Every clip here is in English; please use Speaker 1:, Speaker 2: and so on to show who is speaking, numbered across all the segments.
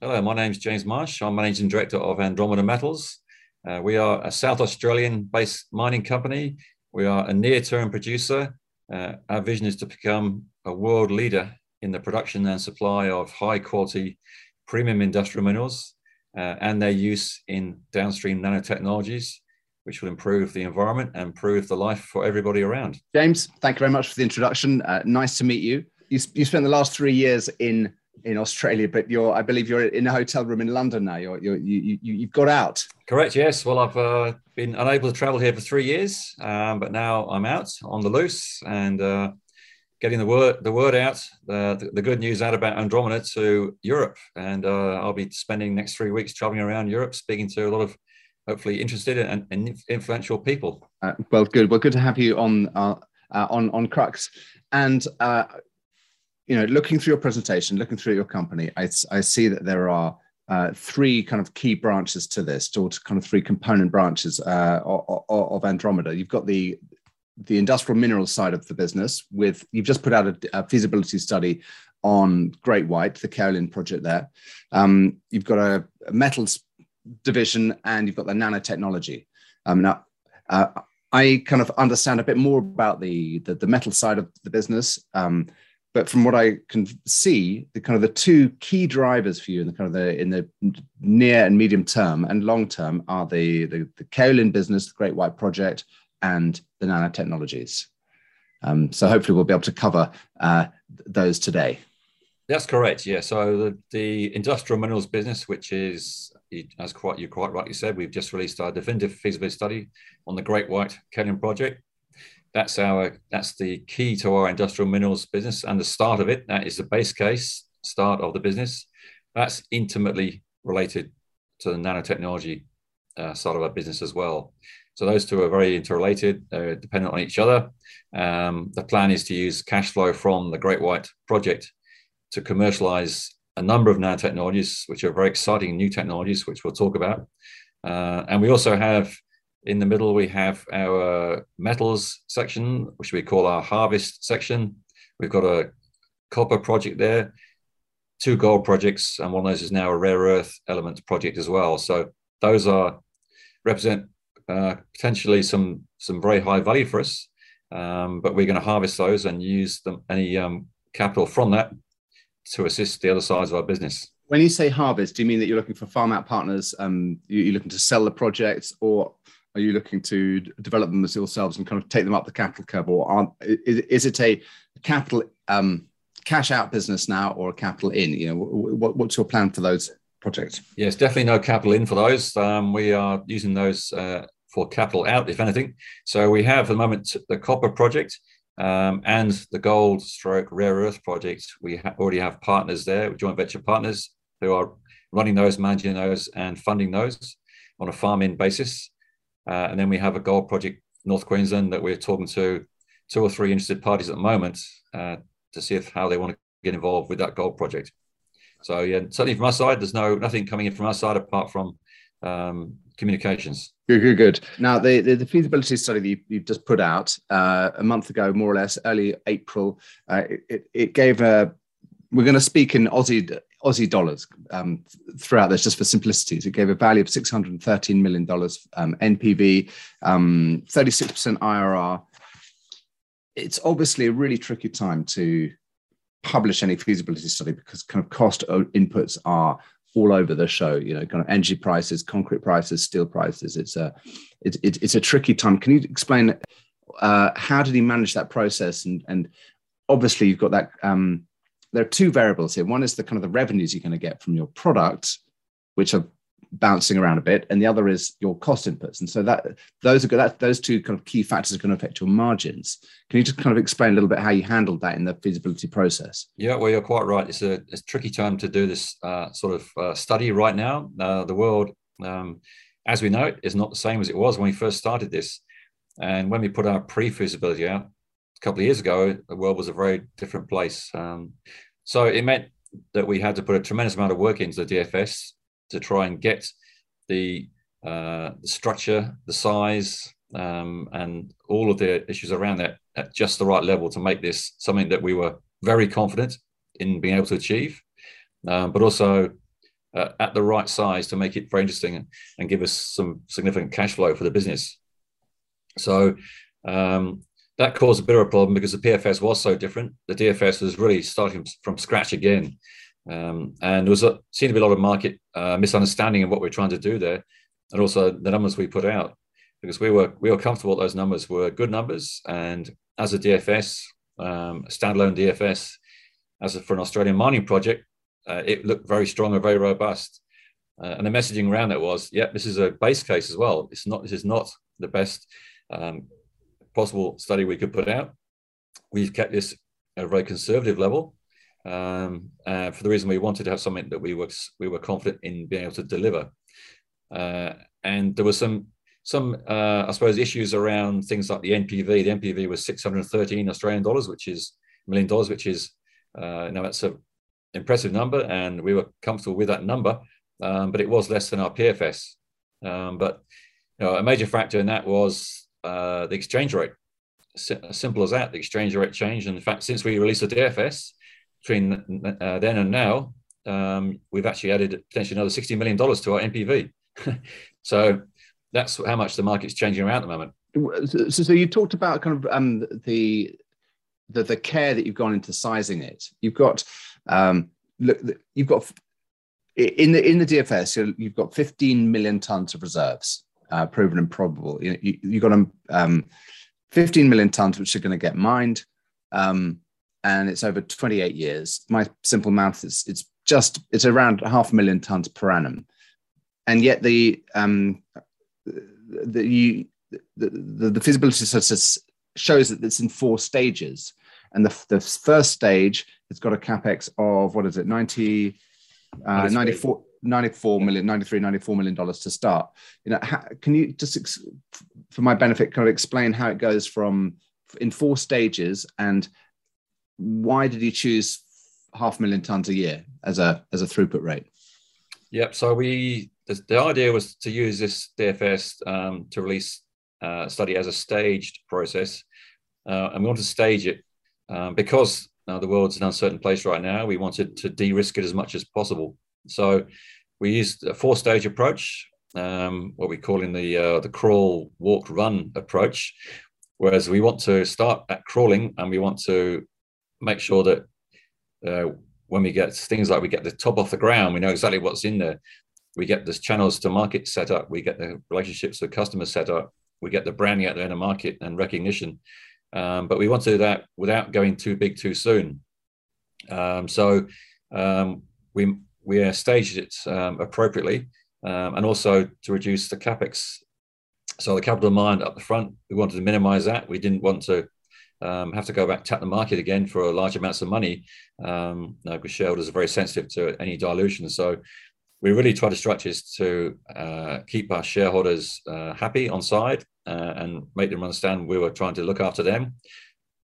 Speaker 1: Hello, my name is James Marsh. I'm Managing Director of Andromeda Metals. Uh, we are a South Australian based mining company. We are a near term producer. Uh, our vision is to become a world leader in the production and supply of high quality premium industrial minerals uh, and their use in downstream nanotechnologies, which will improve the environment and improve the life for everybody around.
Speaker 2: James, thank you very much for the introduction. Uh, nice to meet you. you. You spent the last three years in in Australia, but you're, I believe you're in a hotel room in London now. You're, you're, you, you, you've got out.
Speaker 1: Correct. Yes. Well, I've uh, been unable to travel here for three years, um, but now I'm out on the loose and uh, getting the word the word out, uh, the, the, good news out about Andromeda to Europe, and uh, I'll be spending next three weeks traveling around Europe, speaking to a lot of hopefully interested and, and influential people.
Speaker 2: Uh, well, good. Well, good to have you on uh, uh, on on Crux, and uh, you know, looking through your presentation, looking through your company, I, I see that there are. three kind of key branches to this, or kind of three component branches of, of Andromeda. You've got the the industrial minerals side of the business with you've just put out a, a feasibility study on Great White, the kaolin project there. Um, you've got a, a, metals division and you've got the nanotechnology. Um, now, uh, I kind of understand a bit more about the, the, the metal side of the business. Um, but from what I can see, the kind of the two key drivers for you in the kind of the in the near and medium term and long term are the the, the kaolin business, the Great White Project, and the nanotechnologies. Um, so hopefully we'll be able to cover uh, those today.
Speaker 1: That's correct. Yeah. So the, the industrial minerals business, which is as quite you quite rightly said, we've just released our definitive feasibility study on the Great White Kaolin project. That's our that's the key to our industrial minerals business and the start of it. That is the base case start of the business. That's intimately related to the nanotechnology uh, side of our business as well. So those two are very interrelated, they're dependent on each other. Um, the plan is to use cash flow from the Great White project to commercialize a number of nanotechnologies, which are very exciting new technologies, which we'll talk about. Uh, and we also have in the middle, we have our metals section, which we call our harvest section. We've got a copper project there, two gold projects, and one of those is now a rare earth elements project as well. So those are represent uh, potentially some some very high value for us. Um, but we're going to harvest those and use them, any um, capital from that to assist the other sides of our business.
Speaker 2: When you say harvest, do you mean that you're looking for farm out partners? Um, you're looking to sell the projects, or are you looking to develop them as yourselves and kind of take them up the capital curve, or are, is, is it a capital um, cash out business now, or a capital in? You know, what, what's your plan for those projects?
Speaker 1: Yes, definitely no capital in for those. Um, we are using those uh, for capital out, if anything. So we have at the moment the copper project um, and the gold stroke rare earth project. We ha- already have partners there, joint venture partners who are running those, managing those, and funding those on a farm in basis. Uh, and then we have a gold project, North Queensland, that we're talking to two or three interested parties at the moment uh, to see if how they want to get involved with that gold project. So yeah, certainly from our side, there's no nothing coming in from our side apart from um, communications.
Speaker 2: Good, good, good. Now, the, the, the feasibility study that you, you just put out uh, a month ago, more or less, early April, uh, it, it gave a. We're going to speak in Aussie Aussie dollars um, throughout this, just for simplicities. It gave a value of six hundred thirteen million dollars um, NPV, um, thirty six percent IRR. It's obviously a really tricky time to publish any feasibility study because kind of cost inputs are all over the show. You know, kind of energy prices, concrete prices, steel prices. It's a it's it's a tricky time. Can you explain uh, how did he manage that process? And and obviously you've got that. Um, there are two variables here. One is the kind of the revenues you're going to get from your product, which are bouncing around a bit, and the other is your cost inputs. And so that those are good. That those two kind of key factors are going to affect your margins. Can you just kind of explain a little bit how you handled that in the feasibility process?
Speaker 1: Yeah, well, you're quite right. It's a, it's a tricky time to do this uh, sort of uh, study right now. Uh, the world, um, as we know it, is not the same as it was when we first started this. And when we put our pre-feasibility out a couple of years ago, the world was a very different place. Um, so it meant that we had to put a tremendous amount of work into the DFS to try and get the, uh, the structure, the size, um, and all of the issues around that at just the right level to make this something that we were very confident in being able to achieve, um, but also uh, at the right size to make it very interesting and, give us some significant cash flow for the business. So um, that caused a bit of a problem because the PFS was so different. The DFS was really starting from scratch again. Um, and there was a, seemed to be a lot of market uh, misunderstanding of what we are trying to do there, and also the numbers we put out, because we were we were comfortable those numbers were good numbers, and as a DFS, um, standalone DFS, as a, for an Australian mining project, uh, it looked very strong and very robust. Uh, and the messaging around it was, yeah, this is a base case as well. It's not this is not the best um, possible study we could put out. We've kept this at a very conservative level um, uh, for the reason we wanted to have something that we were we were confident in being able to deliver. Uh, and there were some some uh, I suppose issues around things like the NPV. The NPV was 613 Australian dollars, which is million dollars, which is uh, now that's a impressive number, and we were comfortable with that number. Um, but it was less than our PFS. Um, but you know, a major factor in that was uh, the exchange rate. S- simple as that. The exchange rate changed. And in fact, since we released the DFS, between uh, then and now, um, we've actually added potentially another $60 million to our NPV. so that's how much the market's changing around at the moment.
Speaker 2: So, so you talked about kind of um, the, the the care that you've gone into sizing it. You've got um, look, you've got in the in the DFS, you've got 15 million tons of reserves, uh, proven and probable. You, you, you've got um, 15 million tons which are going to get mined. Um, and it's over 28 years. My simple math is it's just it's around half a million tons per annum, and yet the um, the you the, the, the feasibility study shows that it's in four stages, and the, the first stage it's got a capex of what is it 90 uh, 94 94 million 93 94 million dollars to start you know how, can you just for my benefit kind of explain how it goes from in four stages and why did you choose half a million tons a year as a as a throughput rate?
Speaker 1: Yep. So we the, the idea was to use this DFS um, to release uh, study as a staged process, uh, and we wanted to stage it um, because uh, the world's an uncertain place right now. We wanted to de-risk it as much as possible. So we used a four-stage approach, um, what we call in the uh, the crawl, walk, run approach. Whereas we want to start at crawling and we want to make sure that uh, when we get things like we get the top off the ground, we know exactly what's in there. We get the channels to market set up. We get the relationships with customers set up. We get the branding out there in the market and recognition. Um, but we want to do that without going too big too soon. Um, so um, we we staged it um, appropriately, um, and also to reduce the capex. So the capital mined up the front, we wanted to minimize that. We didn't want to um, have to go back tap the market again for large amounts of money um, because shareholders are very sensitive to any dilution. So we really try to structure this to uh, keep our shareholders uh, happy on side uh, and make them understand we were trying to look after them,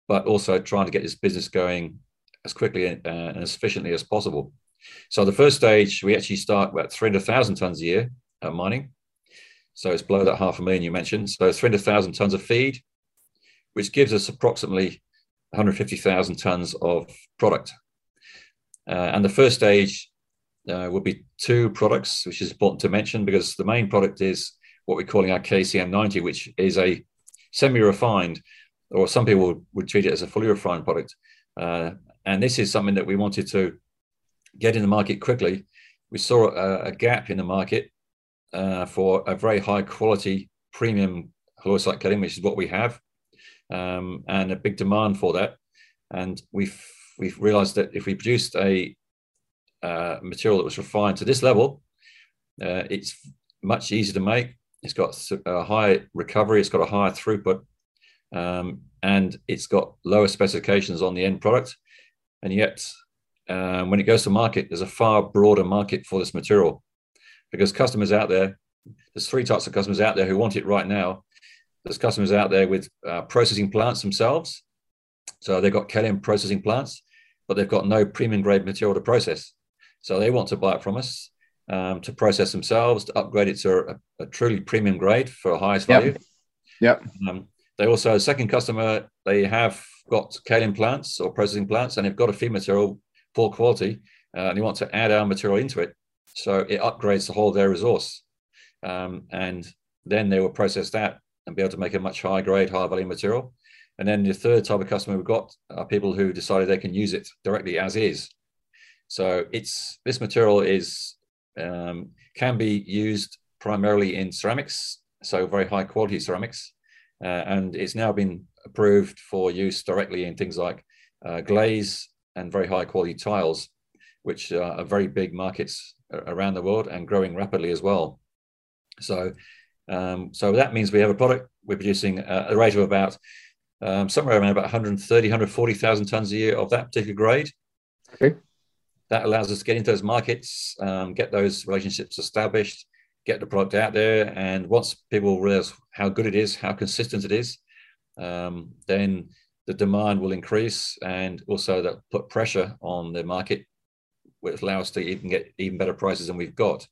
Speaker 1: but also trying to get this business going as quickly uh, and as efficiently as possible. So the first stage, we actually start about 300,000 tons a year at mining. So it's below that half a million you mentioned. So 300,000 tons of feed, which gives us approximately 150,000 tons of product. Uh, and the first stage uh, will be two products, which is important to mention because the main product is what we're calling our KCM90, which is a semi-refined, or some people would treat it as a fully refined product. Uh, and this is something that we wanted to get in the market quickly. We saw a, a gap in the market uh, for a very high quality premium halloysite kaolin, which is what we have um, and a big demand for that. And we've we've realised that if we produced a uh, material that was refined to this level, uh, it's much easier to make. It's got a high recovery. It's got a higher throughput, um, and it's got lower specifications on the end product. And yet, um, when it goes to market, there's a far broader market for this material because customers out there, there's three types of customers out there who want it right now. There's customers out there with uh, processing plants themselves. So they've got kaolin processing plants, but they've got no premium grade material to process. So they want to buy it from us um, to process themselves, to upgrade it to a, a truly premium grade for highest value.
Speaker 2: Yep.
Speaker 1: Um, they also, second customer, they have got kaolin plants or processing plants, and they've got a feed material, poor quality, uh, and they want to add our material into it. So it upgrades the whole of their resource. Um, and then they will process that and be able to make a much higher grade, higher value material. And then the third type of customer we've got are people who decided they can use it directly as is. So it's this material is um, can be used primarily in ceramics, so very high quality ceramics, uh, and it's now been approved for use directly in things like uh, glaze and very high quality tiles, which are very big markets around the world and growing rapidly as well. So, um, so that means we have a product we're producing a, a rate of about um, somewhere around about 130, 140,000 tons a year of that particular grade. Okay. That allows us to get into those markets, um, get those relationships established, get the product out there. And once people realize how good it is, how consistent it is, um, then the demand will increase and also that put pressure on the market, which allows us to even get even better prices than we've got.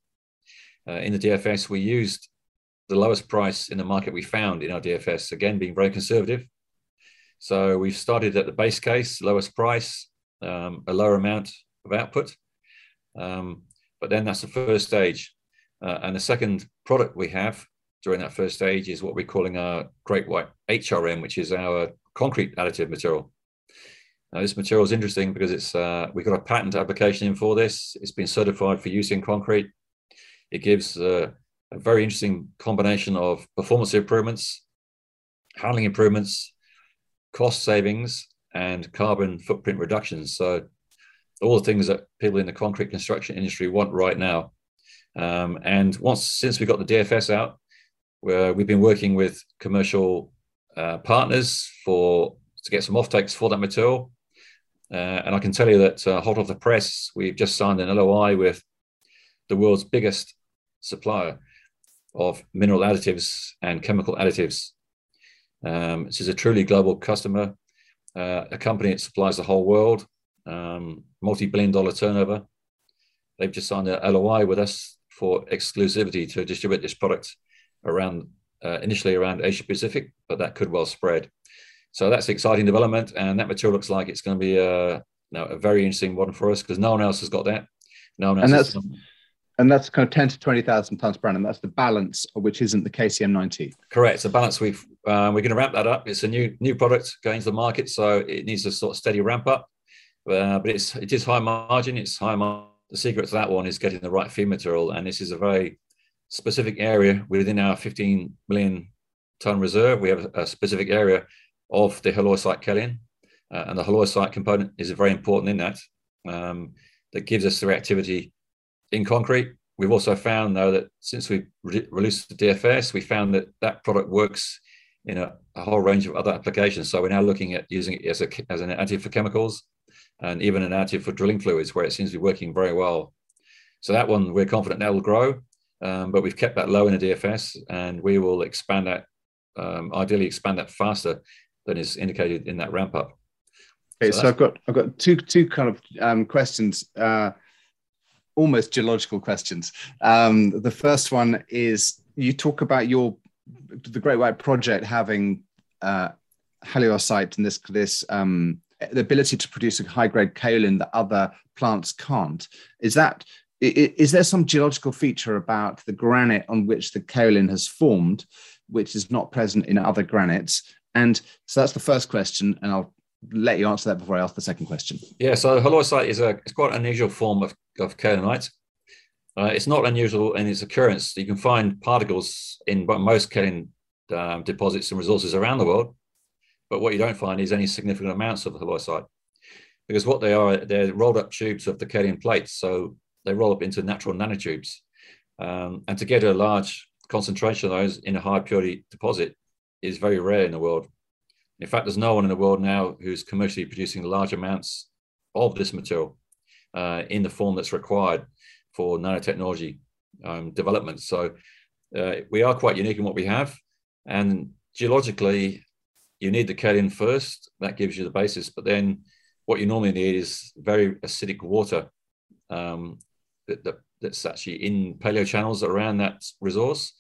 Speaker 1: Uh, in the DFS, we used the lowest price in the market we found in our DFS, again, being very conservative. So we've started at the base case, lowest price, um, a lower amount of output. Um, but then that's the first stage. Uh, and the second product we have during that first stage is what we're calling our Great White HRM, which is our concrete additive material. Now, this material is interesting because it's uh, we've got a patent application in for this. It's been certified for use in concrete. It gives uh, a very interesting combination of performance improvements, handling improvements, cost savings, and carbon footprint reductions. So all the things that people in the concrete construction industry want right now. Um, and once since we got the DFS out, where we've been working with commercial uh, partners for to get some offtakes for that material. Uh, and I can tell you that uh, hot off the press, we've just signed an LOI with the world's biggest supplier of mineral additives and chemical additives. Um, this is a truly global customer, uh, a company that supplies the whole world, um, multi-billion dollar turnover. They've just signed an LOI with us for exclusivity to distribute this product around uh, initially around Asia Pacific, but that could well spread. So that's exciting development, and that material looks like it's going to be a, you know, a very interesting one for us because no one else has got that. No one else.
Speaker 2: And that's and that's kind of ten to twenty thousand tons per annum. That's the balance, which isn't the KCM ninety.
Speaker 1: Correct. It's a balance. We've uh, we're going to ramp that up. It's a new new product going to the market, so it needs a sort of steady ramp up. Uh, but it's it is high margin. It's high margin. The secret to that one is getting the right feed material, and this is a very specific area within our 15 million ton reserve. We have a specific area of the halloysite kaolin, uh, and the halloysite component is very important in that. Um, that gives us the reactivity in concrete. We've also found, though, that since we re- released the DFS, we found that that product works in a, a, whole range of other applications. So we're now looking at using it as, a, as an additive for chemicals and even an additive for drilling fluids, where it seems to be working very well. So that one, we're confident that will grow. Um, but we've kept that low in the DFS, and we will expand that, um, ideally expand that faster than is indicated in that ramp up.
Speaker 2: Okay, so, so I've got I've got two two kind of um, questions, uh, almost geological questions. Um, the first one is you talk about your the Great White Project having uh, and this this um, the ability to produce a high grade kaolin that other plants can't. Is that is there some geological feature about the granite on which the kaolin has formed, which is not present in other granites? And so that's the first question, and I'll let you answer that before I ask the second question.
Speaker 1: Yeah, so halloysite is a it's quite an unusual form of, of kaolinite. Uh, it's not unusual in its occurrence. You can find particles in most kaolin um, deposits and resources around the world, but what you don't find is any significant amounts of halloysite because what they are, they're rolled up tubes of the kaolin plates. So they roll up into natural nanotubes. Um, and to get a large concentration of those in a high purity deposit is very rare in the world. In fact, there's no one in the world now who's commercially producing large amounts of this material uh, in the form that's required for nanotechnology um, development. So uh, we are quite unique in what we have. And geologically, you need the kaolin first. That gives you the basis. But then what you normally need is very acidic water um, that, that, that's actually in paleo channels around that resource,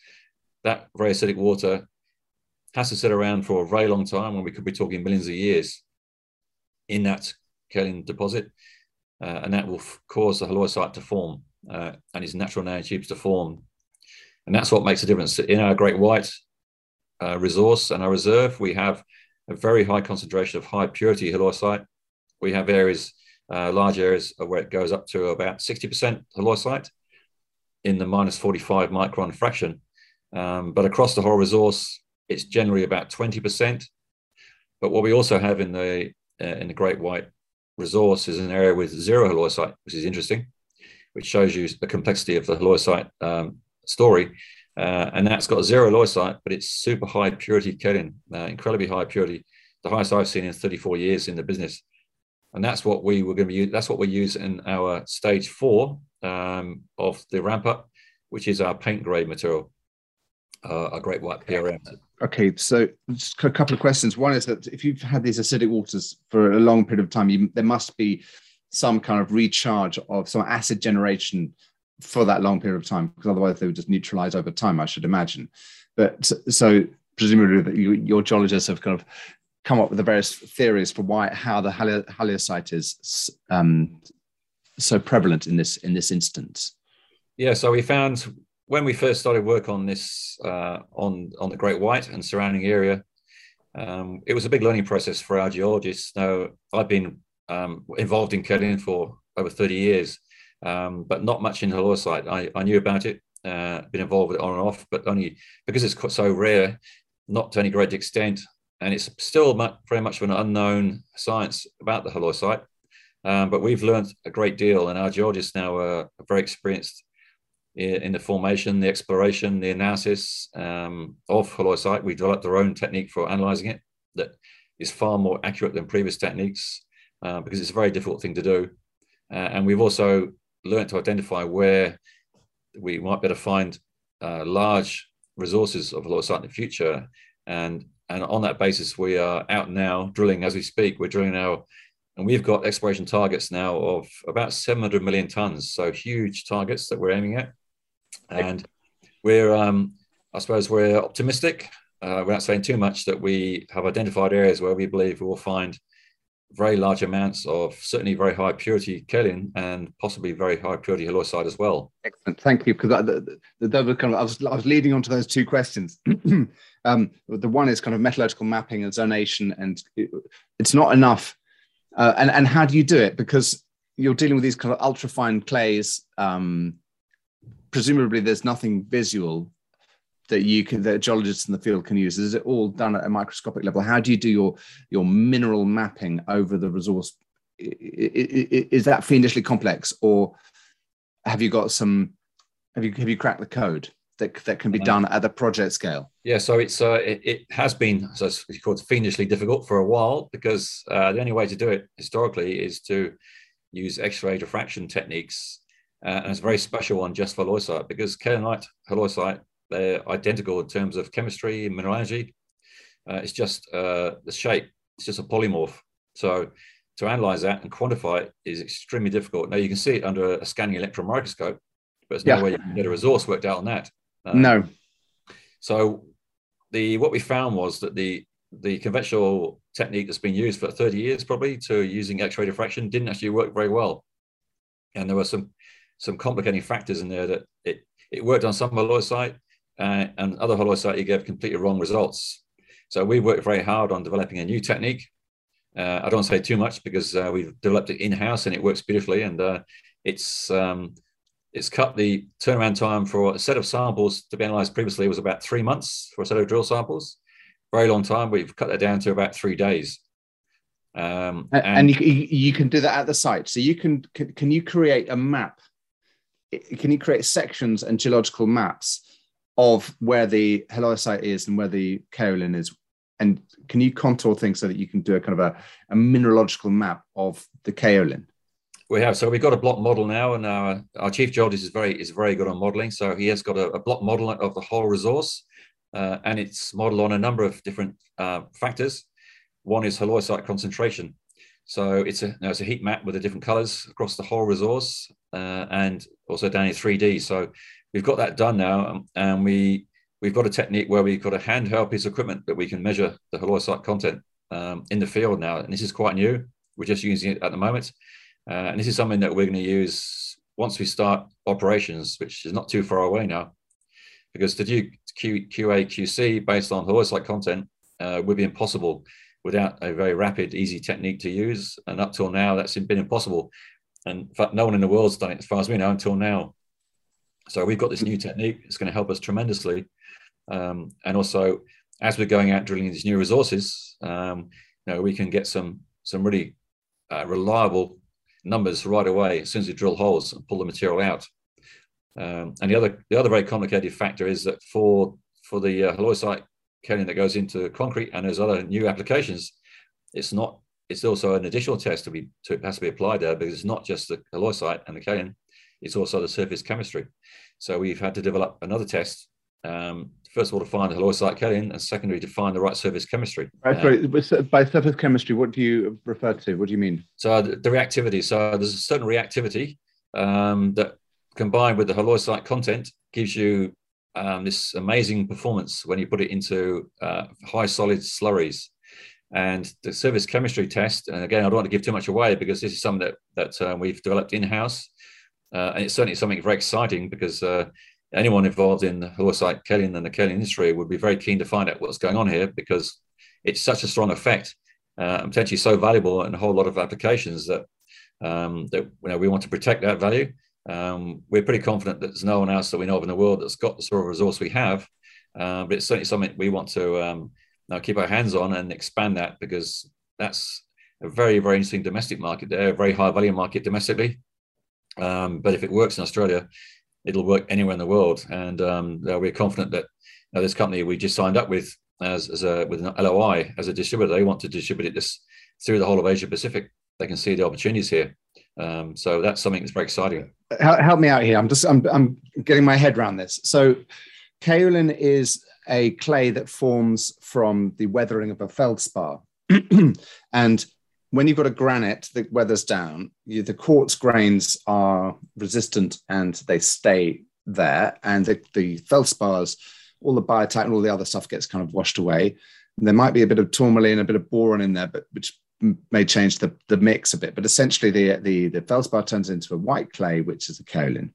Speaker 1: that very acidic water has to sit around for a very long time when we could be talking millions of years in that kaolin deposit. Uh, and that will f- cause the halloysite to form. uh, and its natural nanotubes to form. And that's what makes a difference. In our Great White uh, resource and our reserve, we have a very high concentration of high purity halloysite. We have areas, uh, large areas where it goes up to about 60% halloysite in the minus 45 micron fraction. Um, but across the whole resource, it's generally about 20%. But what we also have in the uh, in the Great White resource is an area with zero halloysite, which is interesting, which shows you the complexity of the halloysite um, story. Uh, and that's got zero halloysite, but it's super high purity kaolin, uh, incredibly high purity, the highest I've seen in 34 years in the business. And that's what we were going to use. That's what we use in our stage four um, of the ramp up, which is our paint grade material, uh, a great white PRM.
Speaker 2: Okay, so just a couple of questions. One is that if you've had these acidic waters for a long period of time, you, there must be some kind of recharge of some acid generation for that long period of time, because otherwise they would just neutralize over time, I should imagine. But so presumably that you, your geologists have kind of come up with the various theories for why how the halloysite is um, so prevalent in this in this instance.
Speaker 1: Yeah, so we found when we first started work on this uh, on on the Great White and surrounding area, um, it was a big learning process for our geologists. Now I've been um, involved in kaolin for over 30 years, um, but not much in halloysite. I, I knew about it, uh, been involved with it on and off, but only because it's so rare, not to any great extent, and it's still much, very much of an unknown science about the halloysite. Um, but we've learned a great deal, and our geologists now are very experienced in the formation, the exploration, the analysis um, of halloysite. We developed our own technique for analyzing it that is far more accurate than previous techniques uh, because it's a very difficult thing to do. Uh, and we've also learned to identify where we might better find uh, large resources of halloysite in the future. And, and on that basis, we are out now drilling as we speak. We're drilling now and we've got exploration targets now of about 700 million tons. So huge targets that we're aiming at and we're um, I suppose we're optimistic. Uh, we're not saying too much that we have identified areas where we believe we will find very large amounts of certainly very high purity kaolin and possibly very high purity halloysite as well.
Speaker 2: Excellent, thank you. Because the, the, kind of, I was I was leading on to those two questions. um, the one is kind of metallurgical mapping and zonation, and it, it's not enough. Uh, and and how do you do it? Because you're dealing with these kind of ultra fine clays. Um, presumably there's nothing visual that you can that geologists in the field can use? Is it all done at a microscopic level? How do you do your your mineral mapping over the resource? Is that fiendishly complex or have you got some have you have you cracked the code that, that can be done at the project scale?
Speaker 1: Yeah so it's uh, it, it has been so it's called fiendishly difficult for a while because uh, the only way to do it historically is to use x-ray diffraction techniques uh, and it's a very special one just for halloysite because kaolinite, halloysite, they're identical in terms of chemistry and mineralogy. Uh, it's just uh, the shape, it's just a polymorph. So to analyze that and quantify it is extremely difficult. Now you can see it under a scanning electron microscope, but there's no yeah. way you can get a resource worked out on that.
Speaker 2: Um, no.
Speaker 1: So the what we found was that the the conventional technique that's been used for 30 years probably to using X-ray diffraction didn't actually work very well. And there were some some complicating factors in there that it, it worked on some halloysite uh, and other halloysite you gave completely wrong results. So we worked very hard on developing a new technique. Uh, I don't say too much because uh, we've developed it in-house and it works beautifully. And uh, it's um, it's cut the turnaround time for a set of samples to be analyzed previously was about three months for a set of drill samples. Very long time. We've cut that down to about three days.
Speaker 2: Um, and, and you, you, can do that at the site. So you can, can, can you create a map can you create sections and geological maps of where the halloysite is and where the kaolin is? And can you contour things so that you can do a kind of a, a mineralogical map of the kaolin?
Speaker 1: We have. So we've got a block model now, and our, our chief geologist is very is very good on modeling. So he has got a, a block model of the whole resource, uh, and it's modeled on a number of different uh, factors. One is halloysite concentration. So it's a, it's a heat map with the different colors across the whole resource uh, and also down in 3D. So we've got that done now, and we we've got a technique where we've got a handheld piece of equipment that we can measure the halloysite content um, in the field now, and this is quite new. We're just using it at the moment, uh, and this is something that we're going to use once we start operations, which is not too far away now, because to do Q, QA, QC based on halloysite content uh, would be impossible without a very rapid, easy technique to use. And up till now, that's been impossible. And in fact, no one in the world's done it, as far as we know, until now. So we've got this new technique. It's going to help us tremendously. Um, and also, as we're going out drilling these new resources, um, you know, we can get some some really uh, reliable numbers right away as soon as we drill holes and pull the material out. Um, and the other the other very complicated factor is that for for the uh, halloysite kaolin that goes into concrete and there's other new applications, it's not it's also an additional test to be to, has to be applied there because it's not just the halloysite and the kaolin, it's also the surface chemistry. So we've had to develop another test. Um, first of all, to find the halloysite kaolin, and secondly, to find the right surface chemistry.
Speaker 2: Right, sorry, uh, by surface chemistry, what do you refer to? What do you mean?
Speaker 1: So the, the reactivity. So there's a certain reactivity um, that combined with the halloysite content gives you um, this amazing performance when you put it into uh, high solid slurries. And the surface chemistry test, and again, I don't want to give too much away because this is something that, that uh, we've developed in house. Uh, and it's certainly something very exciting because uh, anyone involved in the halloysite kaolin and the kaolin industry would be very keen to find out what's going on here because it's such a strong effect uh, and potentially so valuable in a whole lot of applications that, um, that you know, we want to protect that value um, we're pretty confident that there's no one else that we know of in the world that's got the sort of resource we have. Uh, but it's certainly something we want to um, now keep our hands on and expand that because that's a very, very interesting domestic market there, a very high value market domestically. Um, but if it works in Australia, it'll work anywhere in the world. And um, we're confident that this company we just signed up with as, as a with an LOI as a distributor, they want to distribute it this through the whole of Asia Pacific. They can see the opportunities here. Um, so that's something that's very exciting.
Speaker 2: Help me out here. I'm just I'm I'm getting my head around this. So kaolin is a clay that forms from the weathering of a feldspar, and when you've got a granite that weathers down, you, the quartz grains are resistant and they stay there, and the, the feldspars, all the biotite and all the other stuff gets kind of washed away. There might be a bit of tourmaline, a bit of boron in there, but which may change the, the mix a bit, but essentially the, the, the feldspar turns into a white clay, which is a kaolin.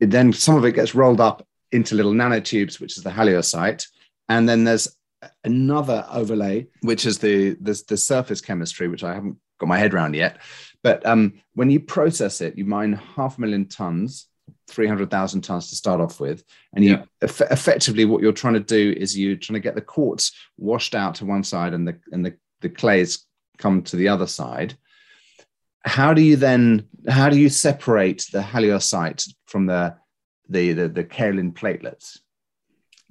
Speaker 2: It then some of it gets rolled up into little nanotubes, which is the halloysite. And then there's another overlay, which is the, the, the surface chemistry, which I haven't got my head around yet. But um, when you process it, you mine half a million tons 300,000 tons to start off with. And you yeah. eff- effectively, what you're trying to do is you're trying to get the quartz washed out to one side and the, and the, the clays come to the other side how do you then how do you separate the halloysite from the the the, the kaolin platelets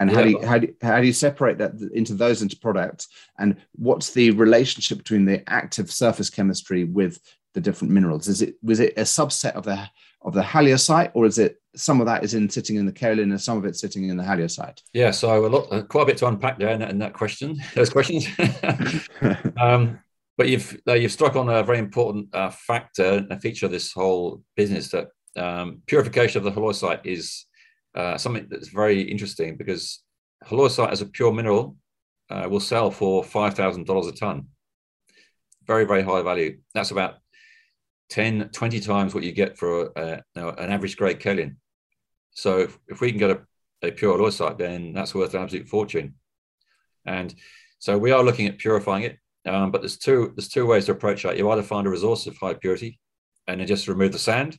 Speaker 2: and how, yeah. do you, how, do you, how do you separate that into those into products? And what's the relationship between the active surface chemistry with the different minerals? Is it was it a subset of the of the halloysite or is it some of that is in sitting in the kaolin and some of it's sitting in the halloysite
Speaker 1: yeah so a lot uh, quite a bit to unpack there in that, in that question those questions. Um, but you've uh, you've struck on a very important uh, factor, a feature of this whole business that um, purification of the halloysite is uh, something that's very interesting because halloysite as a pure mineral uh, will sell for five thousand dollars a ton. Very very high value. That's about 10, 20 times what you get for a, you know, an average grade kaolin. So if, if we can get a, a pure halloysite, then that's worth an absolute fortune. And so we are looking at purifying it. Um, but there's two there's two ways to approach that. You either find a resource of high purity and then just remove the sand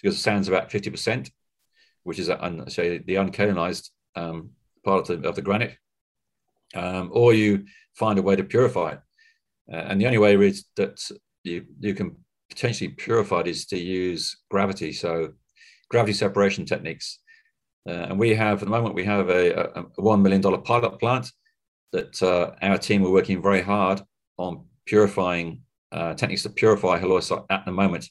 Speaker 1: because the sand's about 50%, which is say the unkaolinized um, part of the, of the granite, um, or you find a way to purify it. Uh, and the only way is that you, you can potentially purify it is to use gravity. So gravity separation techniques. Uh, and we have, at the moment, we have a, a, a $1 million pilot plant that uh, our team are working very hard on purifying uh, techniques to purify halloysite at the moment.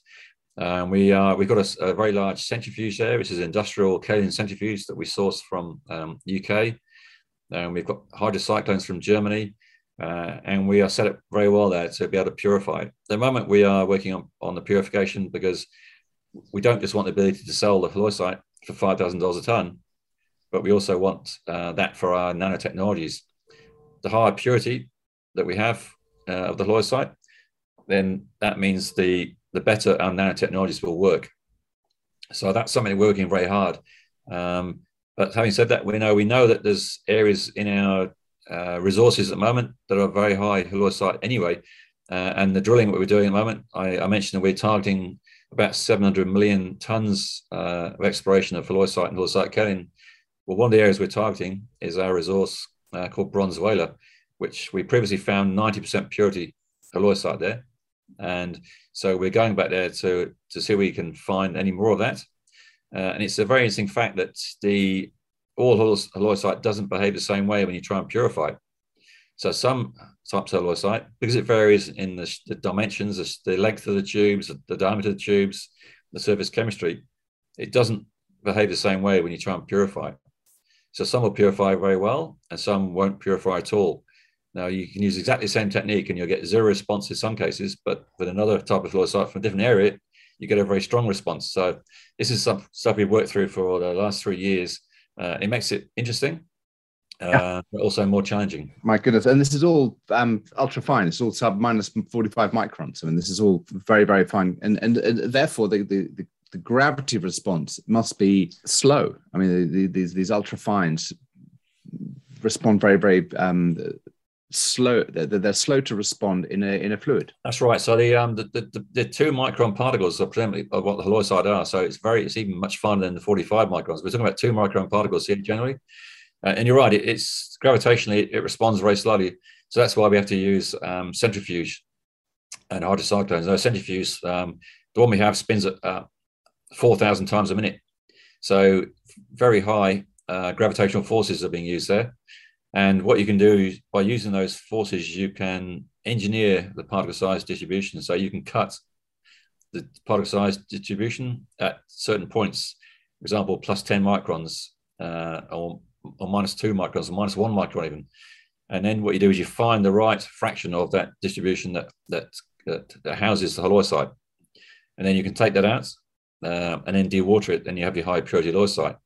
Speaker 1: Um, we are we've got a, a, very large centrifuge there, which is industrial kaolin centrifuge that we source from um, UK. And we've got hydrocyclones from Germany, uh, and we are set up very well there to be able to purify. At the moment, we are working on, on the purification because we don't just want the ability to sell the halloysite for five thousand dollars a ton, but we also want uh, that for our nanotechnologies. The higher purity that we have uh, of the halloysite, then that means the the better our nanotechnologies will work. So that's something we're working very hard. Um, but having said that, we know we know that there's areas in our uh, resources at the moment that are very high halloysite anyway. Uh, and the drilling that we're doing at the moment, I, I, mentioned that we're targeting about 700 million tons uh, of exploration of halloysite and halloysite kaolin. Well, one of the areas we're targeting is our resource uh, called Bronze Whaler, which we previously found 90% purity halloysite there. And so we're going back there to, to see if we can find any more of that. Uh, and it's a very interesting fact that the all halloysite doesn't behave the same way when you try and purify it. So some types of halloysite, because it varies in the, the dimensions, the, the, length of the tubes, the, the diameter of the tubes, the surface chemistry, it doesn't behave the same way when you try and purify it. So some will purify very well and some won't purify at all. Now you can use exactly the same technique and you'll get zero response in some cases, but with another type of flow halloysite from a different area, you get a very strong response. So this is some stuff we've worked through for the last three years. Uh, it makes it interesting, uh, yeah. but also more challenging.
Speaker 2: My goodness. And this is all um, ultra fine. It's all sub minus 45 microns. I mean, this is all very, very fine. And, and, and therefore the, the, the the gravity response must be slow. I mean, the, the, these these ultra fines respond very very um, slow. They're, slow to respond in a in a fluid.
Speaker 1: That's right. So the um the, the, the two micron particles are presumably of what the halloysite are. So it's very it's even much finer than the forty five microns. We're talking about two micron particles here generally. Uh, and you're right. It, it's gravitationally it responds very slowly. So that's why we have to use um, centrifuge and hydrocyclones. No centrifuge. Um, the one we have spins at uh, 4,000 times a minute. So very high uh, gravitational forces are being used there. And what you can do by using those forces, you can engineer the particle size distribution. So you can cut the particle size distribution at certain points, for example, plus 10 microns uh, or, or minus two microns or minus one micron even. And then what you do is you find the right fraction of that distribution that, that, that houses the halloysite. And then you can take that out uh, and then dewater it, then you have your high purity halloysite.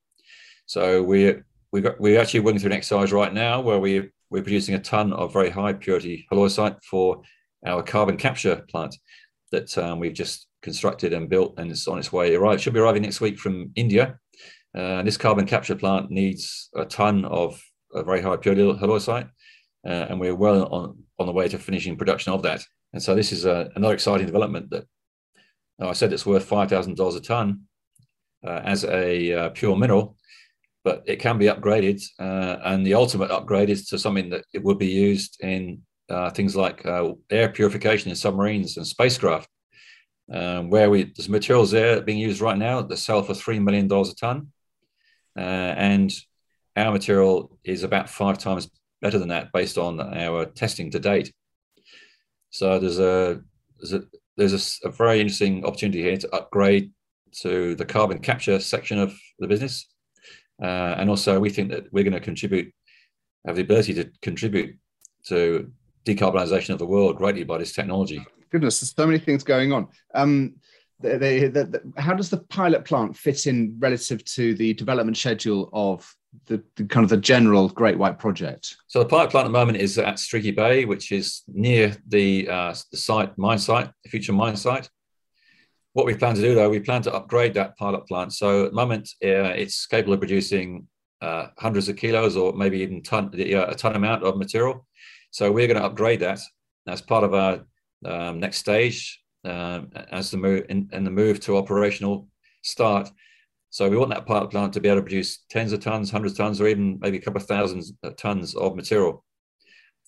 Speaker 1: So we we got we're actually working through an exercise right now where we we're producing a ton of very high purity halloysite for our carbon capture plant that um, we've just constructed and built, and it's on its way. Arrive should be arriving next week from India. Uh, this carbon capture plant needs a ton of a very high purity halloysite, uh, and we're well on on the way to finishing production of that. And so this is a, another exciting development that I said it's worth $5,000 a ton uh, as a uh, pure mineral, but it can be upgraded. Uh, and the ultimate upgrade is to something that it would be used in uh, things like uh, air purification in submarines and spacecraft, um, where we, there's materials there being used right now that sell for $3 million a ton. Uh, and our material is about five times better than that based on our testing to date. So there's a, there's a there's a, a, very interesting opportunity here to upgrade to the carbon capture section of the business. Uh, and also, we think that we're going to contribute, have the ability to contribute to decarbonisation of the world greatly by this technology.
Speaker 2: Goodness, there's so many things going on. Um, they, they, they, how does the pilot plant fit in relative to the development schedule of the, the, kind of the general Great White Project?
Speaker 1: So the pilot plant at the moment is at Streaky Bay, which is near the uh, the site mine site, the future mine site. What we plan to do though, we plan to upgrade that pilot plant. So at the moment, uh, it's capable of producing uh, hundreds of kilos or maybe even ton, uh, a ton amount of material. So we're going to upgrade that as part of our um, next stage um, as the move in, in the move to operational start. So we want that pilot plant to be able to produce tens of tons, hundreds of tons, or even maybe a couple of thousands of tons of material.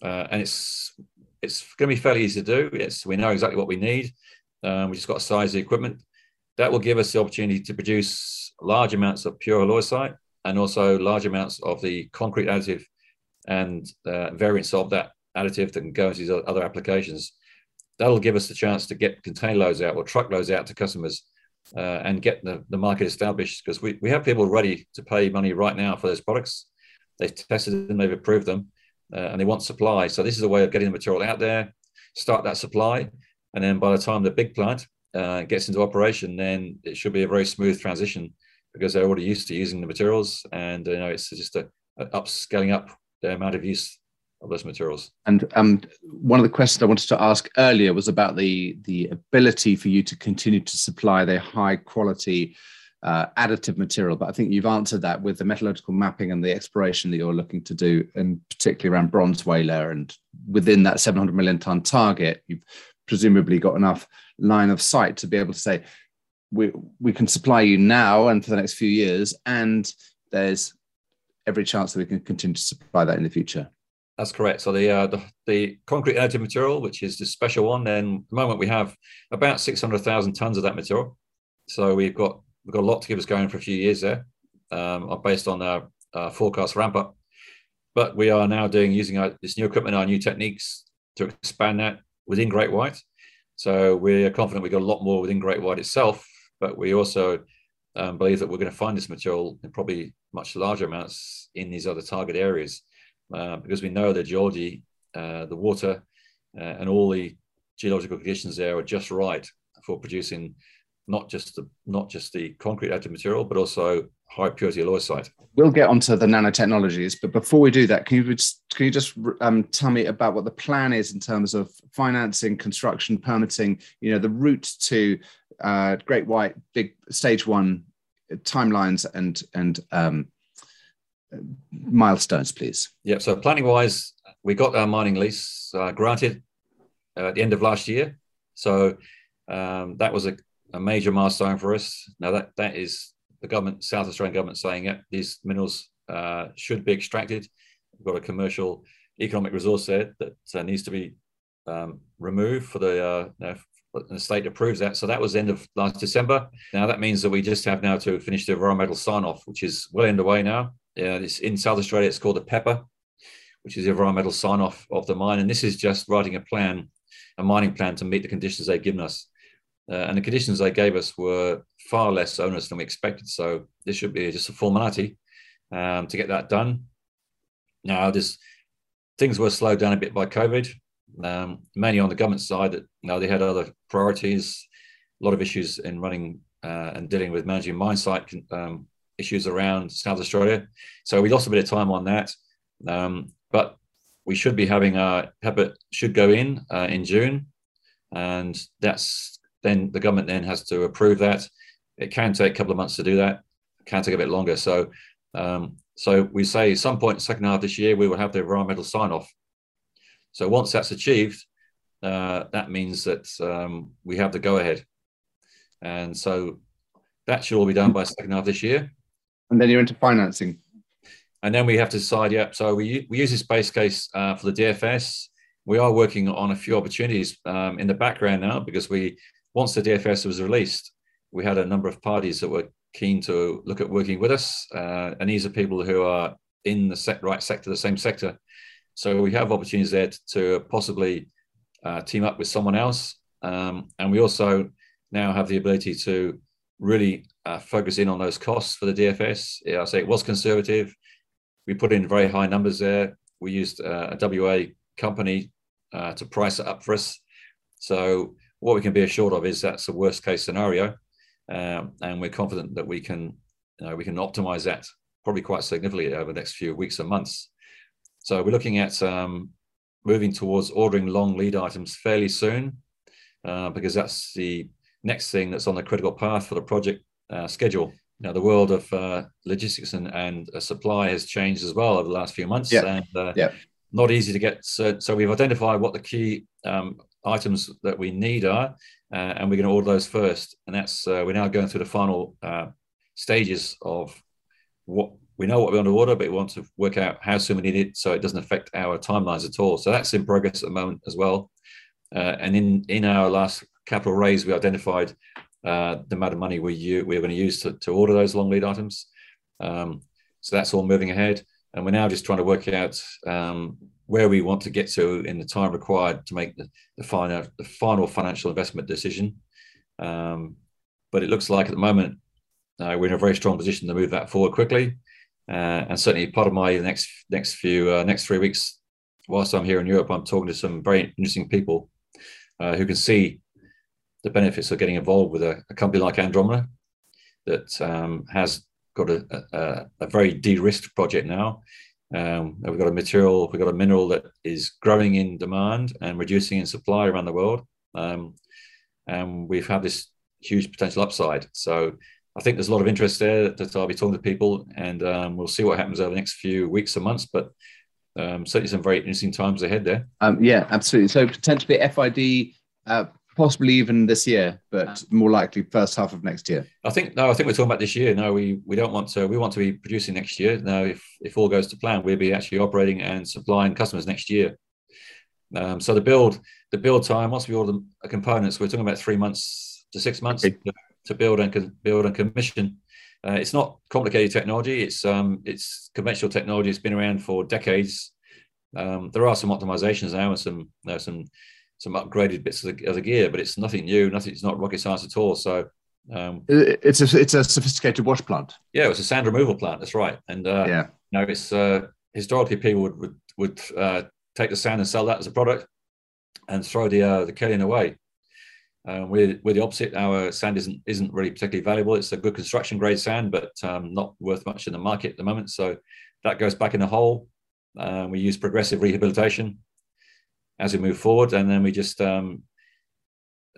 Speaker 1: Uh, and it's it's going to be fairly easy to do. It's we know exactly what we need. Um, we just got size the equipment. That will give us the opportunity to produce large amounts of pure halloysite and also large amounts of the concrete additive and uh, variants of that additive that can go into these other applications. That'll give us the chance to get container loads out or truck loads out to customers uh, and get the, the market established because we, we have people ready to pay money right now for those products. They've tested them, they've approved them, uh, and they want supply. So this is a way of getting the material out there, start that supply, and then by the time the big plant uh, gets into operation, then it should be a very smooth transition because they're already used to using the materials, and you know it's just a, a up scaling up the amount of use of those materials.
Speaker 2: And um, one of the questions I wanted to ask earlier was about the the ability for you to continue to supply the high quality uh, additive material. But I think you've answered that with the metallurgical mapping and the exploration that you're looking to do, and particularly around bronze whaler. And within that 700 million ton target, you've presumably got enough line of sight to be able to say, we, we can supply you now and for the next few years, and there's every chance that we can continue to supply that in the future.
Speaker 1: That's correct. So the, uh, the, the concrete additive material, which is the special one, then the moment we have about six hundred thousand tons of that material. So we've got we've got a lot to give us going for a few years there, um, based on our, our forecast ramp up. But we are now doing using our, this new equipment, our new techniques to expand that within Great White. So we're confident we've got a lot more within Great White itself, but we also um, believe that we're going to find this material in probably much larger amounts in these other target areas uh, because we know the geology, uh, the water, uh, and all the geological conditions there are just right for producing not just the not just the concrete additive material, but also high purity site.
Speaker 2: We'll get onto the nanotechnologies, but before we do that, can you just can you just um, tell me about what the plan is in terms of financing, construction, permitting? You know, the route to uh, Great White Big Stage One timelines and and um, milestones, please.
Speaker 1: Yeah. So planning wise, we got our mining lease uh, granted uh, at the end of last year. So um, that was a, a, major milestone for us. Now that that is the government, South Australian government, saying yeah, these minerals uh, should be extracted. We've got a commercial, economic resource there that uh, needs to be um, removed for the uh, you know, the state approves that. So that was the end of last December. Now that means that we just have now to finish the environmental sign off, which is well underway now. Yeah, it's in South Australia. It's called the PEPR, which is the environmental sign off of the mine. And this is just writing a plan, a mining plan to meet the conditions they've given us. Uh, and the conditions they gave us were far less onerous than we expected. So this should be just a formality um, to get that done. Now, this things were slowed down a bit by COVID, um, mainly on the government side. That you they had other priorities, a lot of issues in running uh, and dealing with managing mine site um, issues around South Australia. So we lost a bit of time on that. Um, but we should be having our PEPR should go in uh, in June, and that's then the government then has to approve that. It can take a couple of months to do that. It can take a bit longer. So, um, so we say some point second half this year we will have the environmental sign off. So once that's achieved, uh, that means that um, we have the go ahead, and so that should all be done by second half this year
Speaker 2: and then you're into financing.
Speaker 1: And then we have to decide. Yeah, so we we use this base case uh, for the DFS. We are working on a few opportunities um, in the background now because we once the DFS was released, we had a number of parties that were keen to look at working with us, uh, and these are people who are in the right sector, the same sector. So we have opportunities there to, to possibly uh, team up with someone else, um, and we also now have the ability to really uh, focus in on those costs for the DFS. Yeah, I say it was conservative. We put in very high numbers there. We used uh, a WA company uh, to price it up for us. So what we can be assured of is that's the worst case scenario, um, and we're confident that we can you know, we can optimize that probably quite significantly over the next few weeks and months. So we're looking at um, moving towards ordering long lead items fairly soon, uh, because that's the next thing that's on the critical path for the project uh, schedule. Now, the world of uh, logistics and, and uh, supply has changed as well over the last few months.
Speaker 2: Yeah.
Speaker 1: And
Speaker 2: uh, yeah.
Speaker 1: not easy to get. So, so we've identified what the key um, items that we need are, uh, and we're going to order those first. And that's uh, we're now going through the final stages of what we know what we want to order, but we want to work out how soon we need it so it doesn't affect our timelines at all. So that's in progress at the moment as well. and in in our last capital raise, we identified uh, the amount of money we we're going to use to, to order those long lead items. Um, so that's all moving ahead, and we're now just trying to work out um, where we want to get to in the time required to make the, the final the final financial investment decision. Um, but it looks like at the moment uh, we're in a very strong position to move that forward quickly, uh, and certainly part of my next next few uh, next three weeks, whilst I'm here in Europe, I'm talking to some very interesting people uh, who can see the benefits of getting involved with a, a company like Andromeda that um, has got a, a, a very de-risked project now. Um, we've got a material, we've got a mineral that is growing in demand and reducing in supply around the world. Um, and we've had this huge potential upside. So I think there's a lot of interest there that I'll be talking to people, and um, we'll see what happens over the next few weeks and months. But um, certainly some very interesting times ahead there.
Speaker 2: Um, yeah, absolutely. So potentially FID, uh, possibly even this year, but more likely first half of next year.
Speaker 1: I think no, I think we're talking about this year. No, we we don't want to. We want to be producing next year. Now, if if all goes to plan, we'll be actually operating and supplying customers next year. Um, so the build the build time once we order the components, we're talking about three months to six months. Okay to build and build and commission. Uh, it's not complicated technology. It's um, it's conventional technology. It's been around for decades. Um, there are some optimizations now and some you know, some some upgraded bits of the, of the, gear, but it's nothing new. Nothing. It's not rocket science at all. So
Speaker 2: um, it's a it's a sophisticated wash plant.
Speaker 1: Yeah, it's a sand removal plant. That's right. And uh, yeah, you know, it's uh, historically people would would, would uh, take the sand and sell that as a product, and throw the uh, the kaolin away. Um, we're, we're the opposite. Our sand isn't isn't really particularly valuable. It's a good construction grade sand, but um, not worth much in the market at the moment. So that goes back in the hole. Uh, we use progressive rehabilitation as we move forward, and then we just um,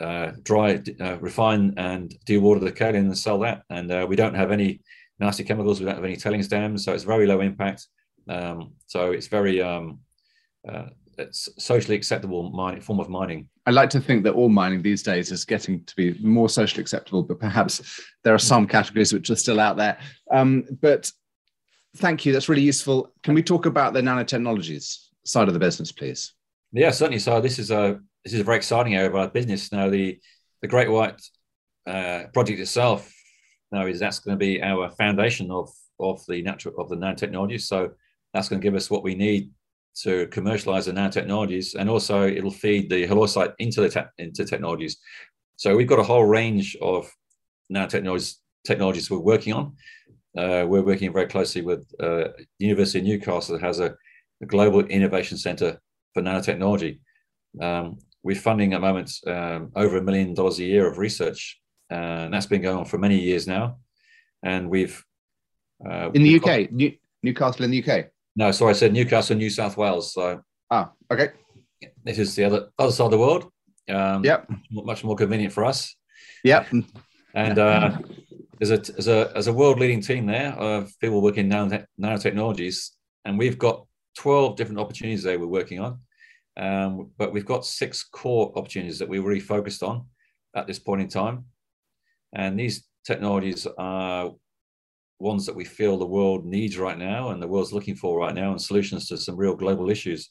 Speaker 1: uh, dry, uh, refine, and dewater the kaolin and sell that. And uh, we don't have any nasty chemicals. We don't have any tailings dams, so it's very low impact. Um, so it's very um, uh, it's socially acceptable mining form of mining.
Speaker 2: I like to think that all mining these days is getting to be more socially acceptable, but perhaps there are some categories which are still out there. Um, but thank you, that's really useful. Can we talk about the nanotechnologies side of the business, please?
Speaker 1: Yeah, certainly. So this is a this is a very exciting area of our business now. The the Great White uh, project itself now is that's going to be our foundation of of the natural of the nanotechnologies. So that's going to give us what we need to commercialize the nanotechnologies, and also it'll feed the halloysite into the te- into technologies. So we've got a whole range of nanotechnologies technologies we're working on. Uh, we're working very closely with uh, University of Newcastle that has a, a, global innovation center for nanotechnology. Um, we're funding at the moment um, over a million dollars a year of research, uh, and that's been going on for many years now. And we've
Speaker 2: uh, in the UK, got, New, Newcastle in the UK.
Speaker 1: No, sorry, I said Newcastle, New South Wales. So
Speaker 2: ah, okay.
Speaker 1: This is the other other side of the world.
Speaker 2: Um, yep.
Speaker 1: Much more convenient for us.
Speaker 2: Yep.
Speaker 1: And uh, there's a as a as a world leading team there of people working in nanotechnologies, and we've got 12 different opportunities they we're working on. Um, but we've got six core opportunities that we're really focused on at this point in time. And these technologies are ones that we feel the world needs right now and the world's looking for right now and solutions to some real global issues.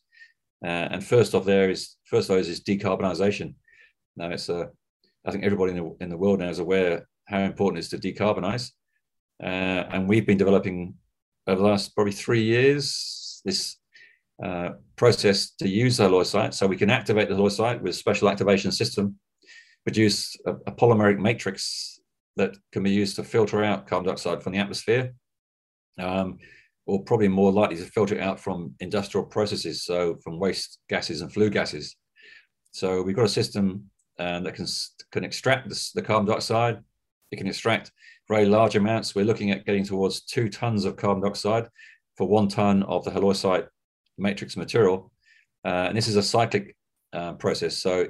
Speaker 1: Uh, and first off, there is first of those is decarbonisation. Now, it's a, I think everybody in the, in the world now is aware how important it is to decarbonise. Uh, and we've been developing over the last probably three years this uh, process to use the halloysite. So we can activate the halloysite with special activation system, produce a, a polymeric matrix that can be used to filter out carbon dioxide from the atmosphere, um, or probably more likely to filter it out from industrial processes, so from waste gases and flue gases. So we've got a system um, that can, can extract this, the carbon dioxide. It can extract very large amounts. We're looking at getting towards two tons of carbon dioxide for one ton of the halloysite matrix material. Uh, and this is a cyclic uh, process. So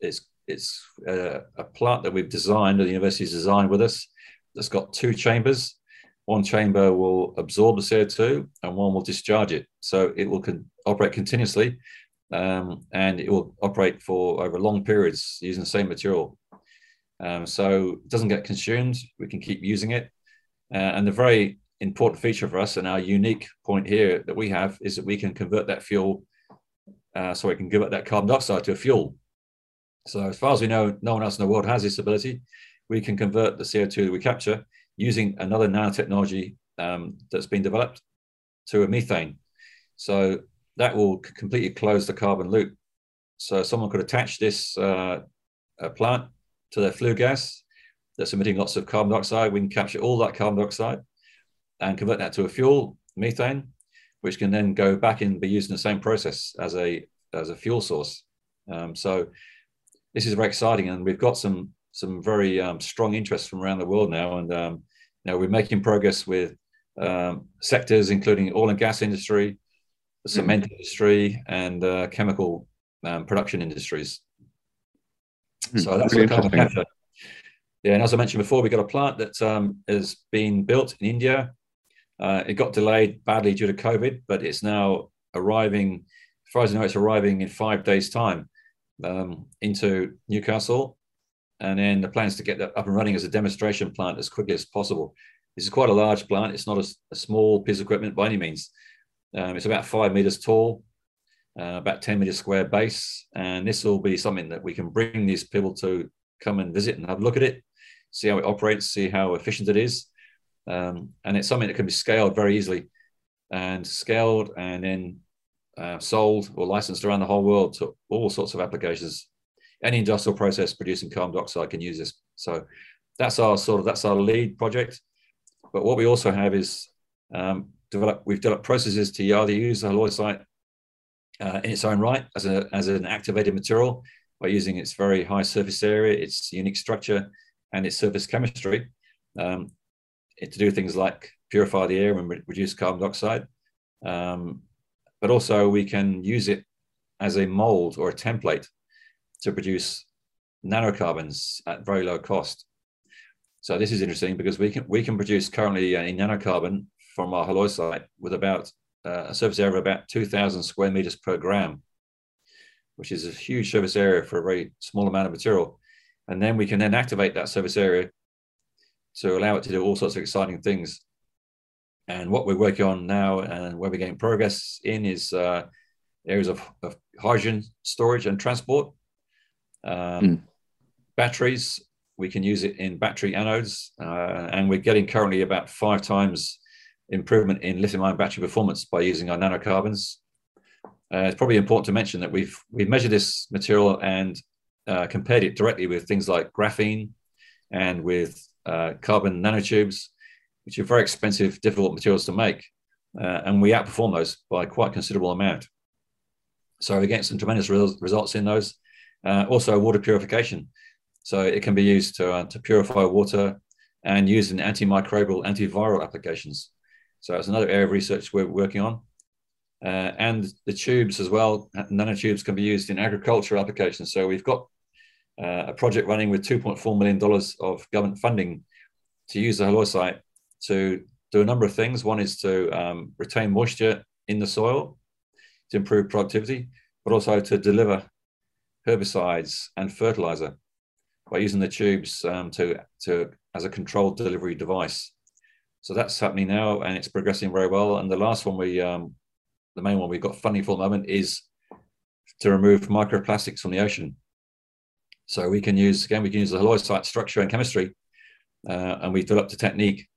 Speaker 1: it's it's uh, a plant that we've designed, or the university's designed with us, that's got two chambers. One chamber will absorb the CO2 and one will discharge it. So it will con- operate continuously um, and it will operate for over long periods using the same material. Um, so it doesn't get consumed. We can keep using it. Uh, and the very important feature for us and our unique point here that we have is that we can convert that fuel, uh, so we can give convert that carbon dioxide to a fuel. So as far as we know, no one else in the world has this ability. We can convert the CO2 that we capture using another nanotechnology um, that's been developed to a methane. So that will completely close the carbon loop. So someone could attach this uh, plant to their flue gas that's emitting lots of carbon dioxide. We can capture all that carbon dioxide and convert that to a fuel, methane, which can then go back and be used in the same process as a as a fuel source. Um, so this is very exciting, and we've got some some very um, strong interest from around the world now, and um, you know, we're making progress with um, sectors including oil and gas industry, the cement mm. industry, and uh, chemical um, production industries. Mm. So that's really kind of Yeah, and as I mentioned before, we've got a plant that um, has been built in India. Uh, it got delayed badly due to COVID, but it's now arriving. As far as I know, it's arriving in five days' time um, into Newcastle, and then the plan is to get that up and running as a demonstration plant as quickly as possible. This is quite a large plant. It's not a, a small piece of equipment by any means. Um, it's about five meters tall, uh, about 10 meters square base. And this will be something that we can bring these people to come and visit and have a look at it, see how it operates, see how efficient it is. Um, and it's something that can be scaled very easily and scaled and then uh, sold or licensed around the whole world to all sorts of applications. Any industrial process producing carbon dioxide can use this. So that's our sort of that's our lead project. But what we also have is um, develop we've developed processes to either use the halloysite uh, in its own right as, a, as an activated material by using its very high surface area, its unique structure, and its surface chemistry um, to do things like purify the air and re- reduce carbon dioxide. Um, but also we can use it as a mold or a template to produce nanocarbons at very low cost. So this is interesting because we can we can produce currently a nanocarbon from our halloysite with about uh, a surface area of about 2,000 square meters per gram, which is a huge surface area for a very small amount of material. And then we can then activate that surface area to allow it to do all sorts of exciting things. And what we're working on now and where we're getting progress in is uh, areas of, of, hydrogen storage and transport. Um, mm. Batteries, we can use it in battery anodes, uh, and we're getting currently about five times improvement in lithium-ion battery performance by using our nanocarbons. Uh, it's probably important to mention that we've we've measured this material and uh, compared it directly with things like graphene and with uh, carbon nanotubes, which are very expensive, difficult materials to make, uh, and we outperform those by quite considerable amount. So we get some tremendous results in those. Uh, also, water purification. So it can be used to, uh, to purify water and used in antimicrobial, antiviral applications. So it's another area of research we're working on. Uh, and the tubes as well, nanotubes can be used in agricultural applications. So we've got a project running with $2.4 million of government funding to use the halloysite to do a number of things. One is to um, retain moisture in the soil to improve productivity, but also to deliver herbicides and fertilizer by using the tubes um, to, to as a controlled delivery device. So that's happening now, and it's progressing very well. And the last one we, um, the main one we've got funding for the moment is to remove microplastics from the ocean. So we can use again, we can use the halloysite structure and chemistry, uh, and we've developed a technique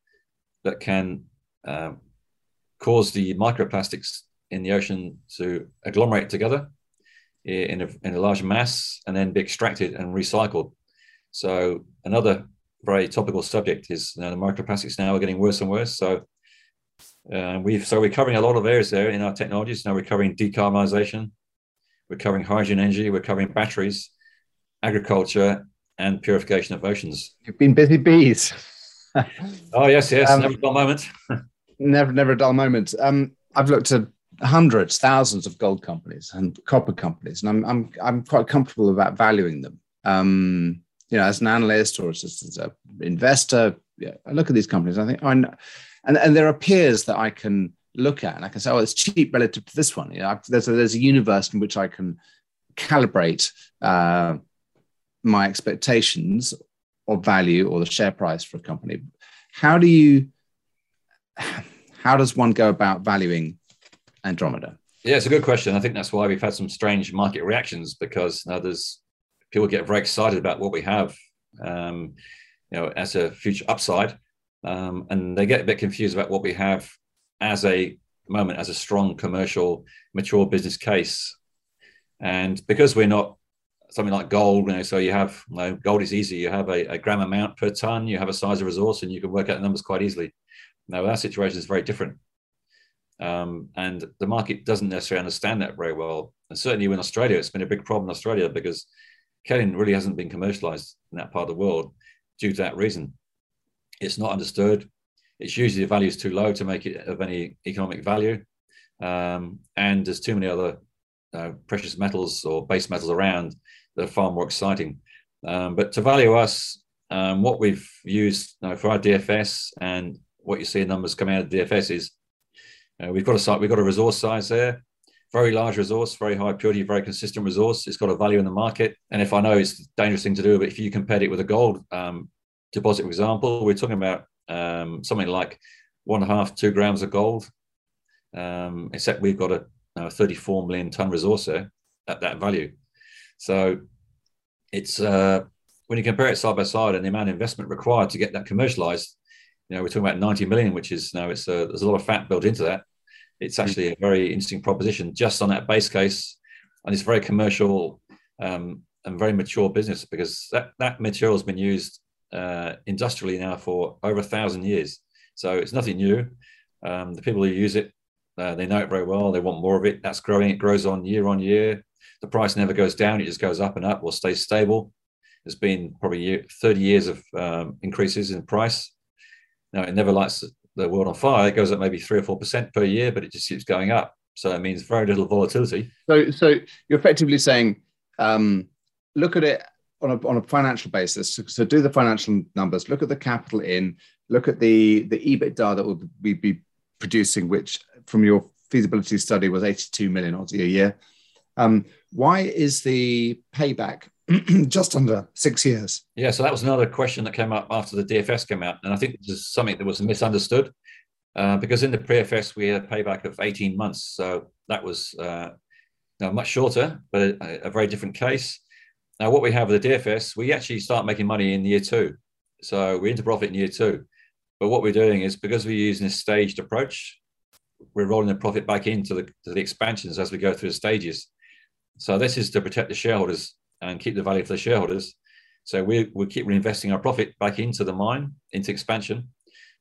Speaker 1: that can uh, cause the microplastics in the ocean to agglomerate together in a, in a large mass and then be extracted and recycled. So another very topical subject is you know, the microplastics now are getting worse and worse. So uh, we've so we're covering a lot of areas there in our technologies. Now we're covering decarbonisation, we're covering hydrogen energy, we're covering batteries, agriculture, and purification of oceans.
Speaker 2: You've been busy bees.
Speaker 1: oh yes, yes, um, never a dull moment.
Speaker 2: never, never a dull moment. Um, I've looked at hundreds, thousands of gold companies and copper companies, and I'm I'm I'm quite comfortable about valuing them. Um, you know, as an analyst or just as an investor, yeah, I look at these companies. I think, oh, and and there are peers that I can look at, and I can say, oh, it's cheap relative to this one. You know, there's a, there's a universe in which I can calibrate uh, my expectations of value or the share price for a company. How do you? How does one go about valuing Andromeda?
Speaker 1: Yeah, it's a good question. I think that's why we've had some strange market reactions because now there's people get very excited about what we have, um, you know, as a future upside, um, and they get a bit confused about what we have as a moment as a strong commercial mature business case. And because we're not something like gold, you know, so you have you know, gold is easy. You have a, a, gram amount per ton. You have a size of resource, and you can work out the numbers quite easily. Now our situation is very different, um, and the market doesn't necessarily understand that very well. And certainly in Australia, it's been a big problem in Australia because kaolin really hasn't been commercialized in that part of the world due to that reason. It's not understood. It's usually the value is too low to make it of any economic value. Um, and there's too many other uh, precious metals or base metals around that are far more exciting. Um, but to value us, um, what we've used you know, for our DFS and what you see in numbers coming out of DFS is uh, we've got a site, we've got a resource size there, very large resource, very high purity, very consistent resource. It's got a value in the market. And if I know it's a dangerous thing to do, but if you compared it with a gold um, deposit, for example, we're talking about um, something like one and a half, two grams of gold. Um, except we've got a, a 34 million ton resource there at that value. So it's uh, when you compare it side by side and the amount of investment required to get that commercialized, you know, we're talking about 90 million, which is now it's a, there's a lot of fat built into that. It's hmm. actually a very interesting proposition just on that base case, and it's very commercial um, and very mature business because that that material has been used uh, industrially now for over a thousand years. So it's nothing new. Um, the people who use it, uh, they know it very well. They want more of it. That's growing. It grows on year on year. The price never goes down. It just goes up and up or stays stable. There's been probably 30 years of um, increases in price. Now, it never lights the world on fire. It goes up maybe three or 4% per year, but it just keeps going up. So it means very little volatility.
Speaker 2: So, so you're effectively saying, um, look at it on a, on a financial basis. So, so, do the financial numbers, look at the capital in, look at the, the EBITDA that will be, be producing, which from your feasibility study was 82 million Aussie a year. Um, why is the payback just under six years?
Speaker 1: Yeah, so that was another question that came up after the DFS came out. And I think this is something that was misunderstood uh, because in the pre-FS we had a payback of 18 months. So that was uh, much shorter, but a, a, very different case. Now, what we have with the DFS, we actually start making money in year two. So we're into profit in year two. But what we're doing is because we're using a staged approach, we're rolling the profit back into the, the expansions as we go through the stages. So this is to protect the shareholders and keep the value for the shareholders. So we we keep reinvesting our profit back into the mine, into expansion,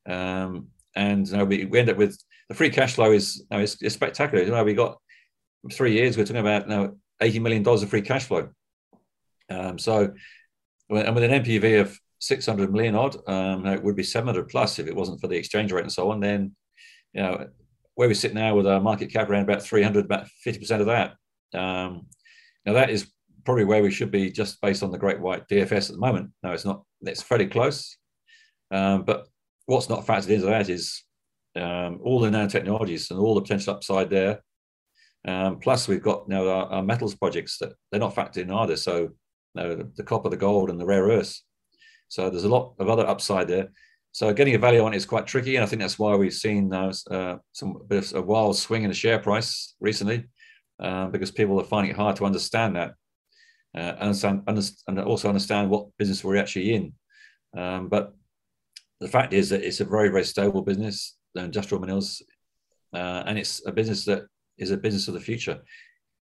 Speaker 1: um, and you know, we, we end up with the free cash flow is you know, spectacular. You know, we got three years. We're talking about you now eighty million dollars of free cash flow. Um, so, and with an NPV of six hundred million odd, um, it would be seven hundred plus if it wasn't for the exchange rate and so on. Then, you know, where we sit now with our market cap around about three hundred, about fifty percent of that. Um, now that is probably where we should be just based on the Great White DFS at the moment. No, it's not. It's fairly close. Um, but what's not factored into that is um, all the nanotechnologies and all the potential upside there. Um, plus, we've got now our, our, metals projects that they're not factored in either. So, you know, the, the, copper, the gold, and the rare earths. So there's a lot of other upside there. So getting a value on it is quite tricky, and I think that's why we've seen uh, uh, some bit of a wild swing in the share price recently, uh, because people are finding it hard to understand that uh, understand, and also understand what business we're actually in. Um, but the fact is that it's a very, very stable business, the industrial minerals, uh, and it's a business that is a business of the future.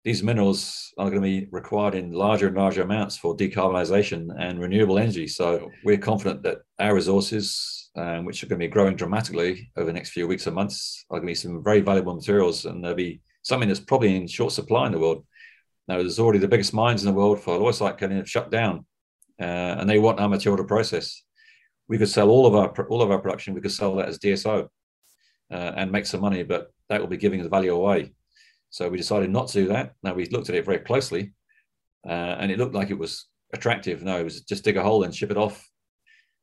Speaker 1: These minerals are going to be required in larger and larger amounts for decarbonisation and renewable energy. So we're confident that our resources, um, which are going to be growing dramatically over the next few weeks or months, are going to be some very valuable materials, and there'll be something that's probably in short supply in the world. Now, there's already the biggest mines in the world for halloysite kaolin have shut down, uh, and they want our material to process. We could sell all of our all of our production. We could sell that as DSO uh, and make some money, but that will be giving the value away. So we decided not to do that. Now we looked at it very closely, uh, and it looked like it was attractive. No, it was just dig a hole and ship it off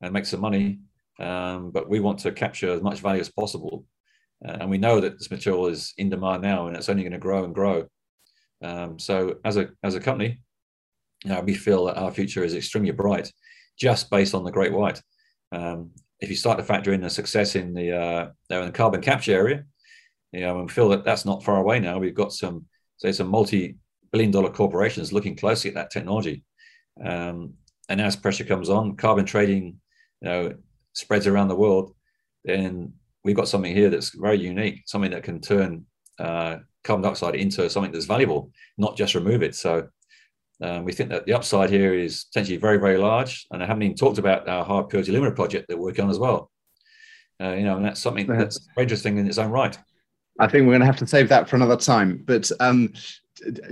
Speaker 1: and make some money. Um, but we want to capture as much value as possible, and we know that this material is in demand now, and it's only going to grow and grow. Um, so as a as a company, you know, we feel that our future is extremely bright, just based on the Great White. Um, if you start to factor in the success in the uh, in the carbon capture area, you know, and we feel that that's not far away now. We've got some say some multi-billion dollar corporations looking closely at that technology. Um, and as pressure comes on, carbon trading, you know, spreads around the world, then we've got something here that's very unique, something that can turn uh, carbon dioxide into something that's valuable, not just remove it. So um, we think that the upside here is potentially very, very large. And I haven't even talked about our high purity alumina project that we're working on as well. Uh, you know, and that's something that's very interesting in its own right.
Speaker 2: I think we're going to have to save that for another time. But um,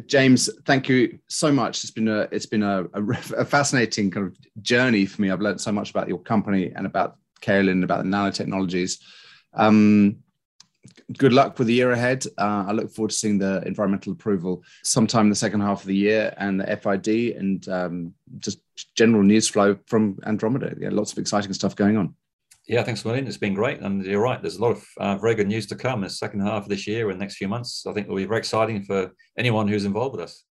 Speaker 2: James, thank you so much. It's been a it's been a, a, a, fascinating kind of journey for me. I've learned so much about your company and about Kaolin, about the nanotechnologies. Um, good luck with the year ahead. Uh, I look forward to seeing the environmental approval sometime in the second half of the year and the FID, and um, just general news flow from Andromeda. Yeah, lots of exciting stuff going on.
Speaker 1: Yeah, thanks, William. It's been great. And you're right, there's a lot of uh, very good news to come in the second half of this year and next few months. I think will be very exciting for anyone who's involved with us.